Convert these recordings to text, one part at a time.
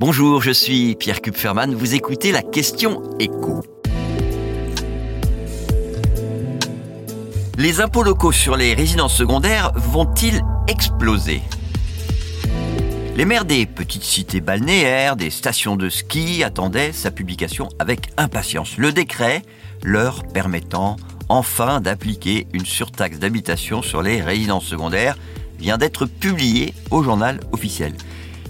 Bonjour, je suis Pierre Kupferman. Vous écoutez la question écho. Les impôts locaux sur les résidences secondaires vont-ils exploser? Les maires des petites cités balnéaires, des stations de ski attendaient sa publication avec impatience. Le décret leur permettant enfin d'appliquer une surtaxe d'habitation sur les résidences secondaires vient d'être publié au journal officiel.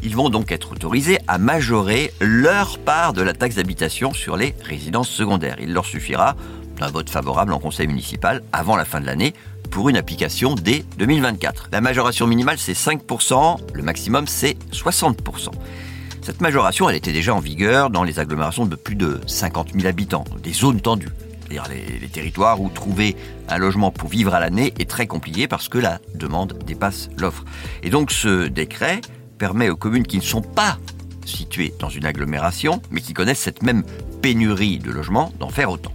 Ils vont donc être autorisés à majorer leur part de la taxe d'habitation sur les résidences secondaires. Il leur suffira d'un vote favorable en conseil municipal avant la fin de l'année pour une application dès 2024. La majoration minimale c'est 5%, le maximum c'est 60%. Cette majoration, elle était déjà en vigueur dans les agglomérations de plus de 50 000 habitants, des zones tendues. C'est-à-dire les, les, territoires où trouver un logement pour vivre à l'année est très compliqué parce que la demande dépasse l'offre. Et donc ce décret permet aux communes qui ne sont pas situées dans une agglomération, mais qui connaissent cette même pénurie de logements, d'en faire autant.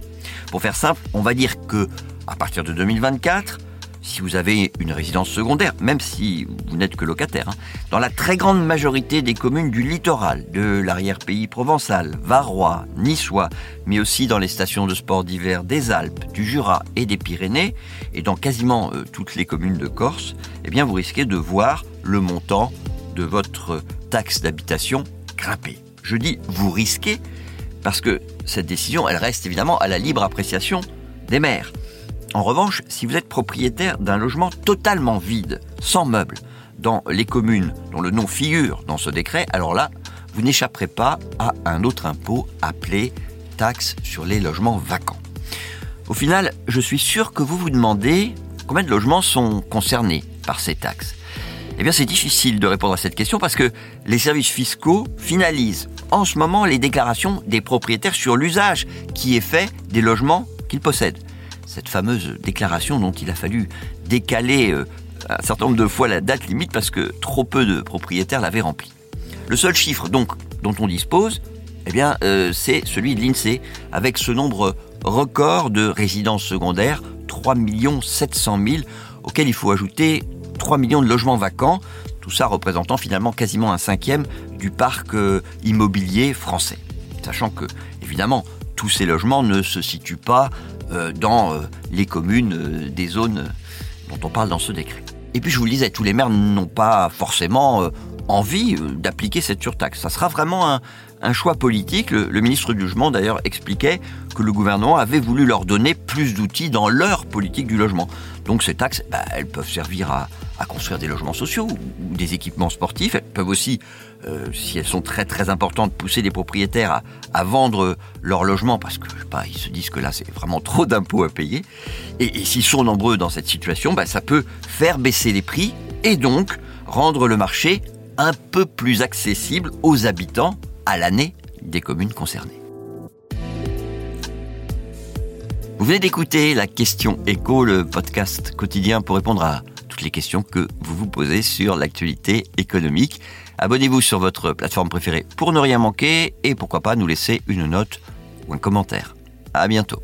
Pour faire simple, on va dire que à partir de 2024, si vous avez une résidence secondaire, même si vous n'êtes que locataire, hein, dans la très grande majorité des communes du littoral, de l'arrière-pays provençal, varois, niçois, mais aussi dans les stations de sport d'hiver des Alpes, du Jura et des Pyrénées, et dans quasiment euh, toutes les communes de Corse, eh bien vous risquez de voir le montant de votre taxe d'habitation grimper. Je dis vous risquez parce que cette décision, elle reste évidemment à la libre appréciation des maires. En revanche, si vous êtes propriétaire d'un logement totalement vide, sans meubles, dans les communes dont le nom figure dans ce décret, alors là, vous n'échapperez pas à un autre impôt appelé taxe sur les logements vacants. Au final, je suis sûr que vous vous demandez combien de logements sont concernés par ces taxes. Eh bien, c'est difficile de répondre à cette question parce que les services fiscaux finalisent en ce moment les déclarations des propriétaires sur l'usage qui est fait des logements qu'ils possèdent. Cette fameuse déclaration dont il a fallu décaler euh, un certain nombre de fois la date limite parce que trop peu de propriétaires l'avaient rempli. Le seul chiffre donc dont on dispose, eh euh, c'est celui de l'INSEE, avec ce nombre record de résidences secondaires, 3 700 000, auquel il faut ajouter 3 millions de logements vacants, tout ça représentant finalement quasiment un cinquième du parc euh, immobilier français. Sachant que, évidemment, tous ces logements ne se situent pas euh, dans euh, les communes des zones dont on parle dans ce décret. Et puis je vous le disais, tous les maires n'ont pas forcément envie d'appliquer cette surtaxe. Ça sera vraiment un, choix politique. Le, le, ministre du Logement, d'ailleurs, expliquait que le gouvernement avait voulu leur donner plus d'outils dans leur politique du logement. Donc ces taxes, bah, elles peuvent servir à, à, construire des logements sociaux ou des équipements sportifs. Elles peuvent aussi, euh, si elles sont très très importantes, pousser des propriétaires à, vendre leur logement parce que je sais pas, ils se disent que là c'est vraiment trop d'impôts à payer. Et, et s'ils sont nombreux dans cette situation, bah, ça peut faire baisser les prix et donc rendre le marché un peu plus accessible aux habitants à l'année des communes concernées. Vous venez d'écouter la question écho, le podcast quotidien pour répondre à les questions que vous vous posez sur l'actualité économique. Abonnez-vous sur votre plateforme préférée pour ne rien manquer et pourquoi pas nous laisser une note ou un commentaire. À bientôt.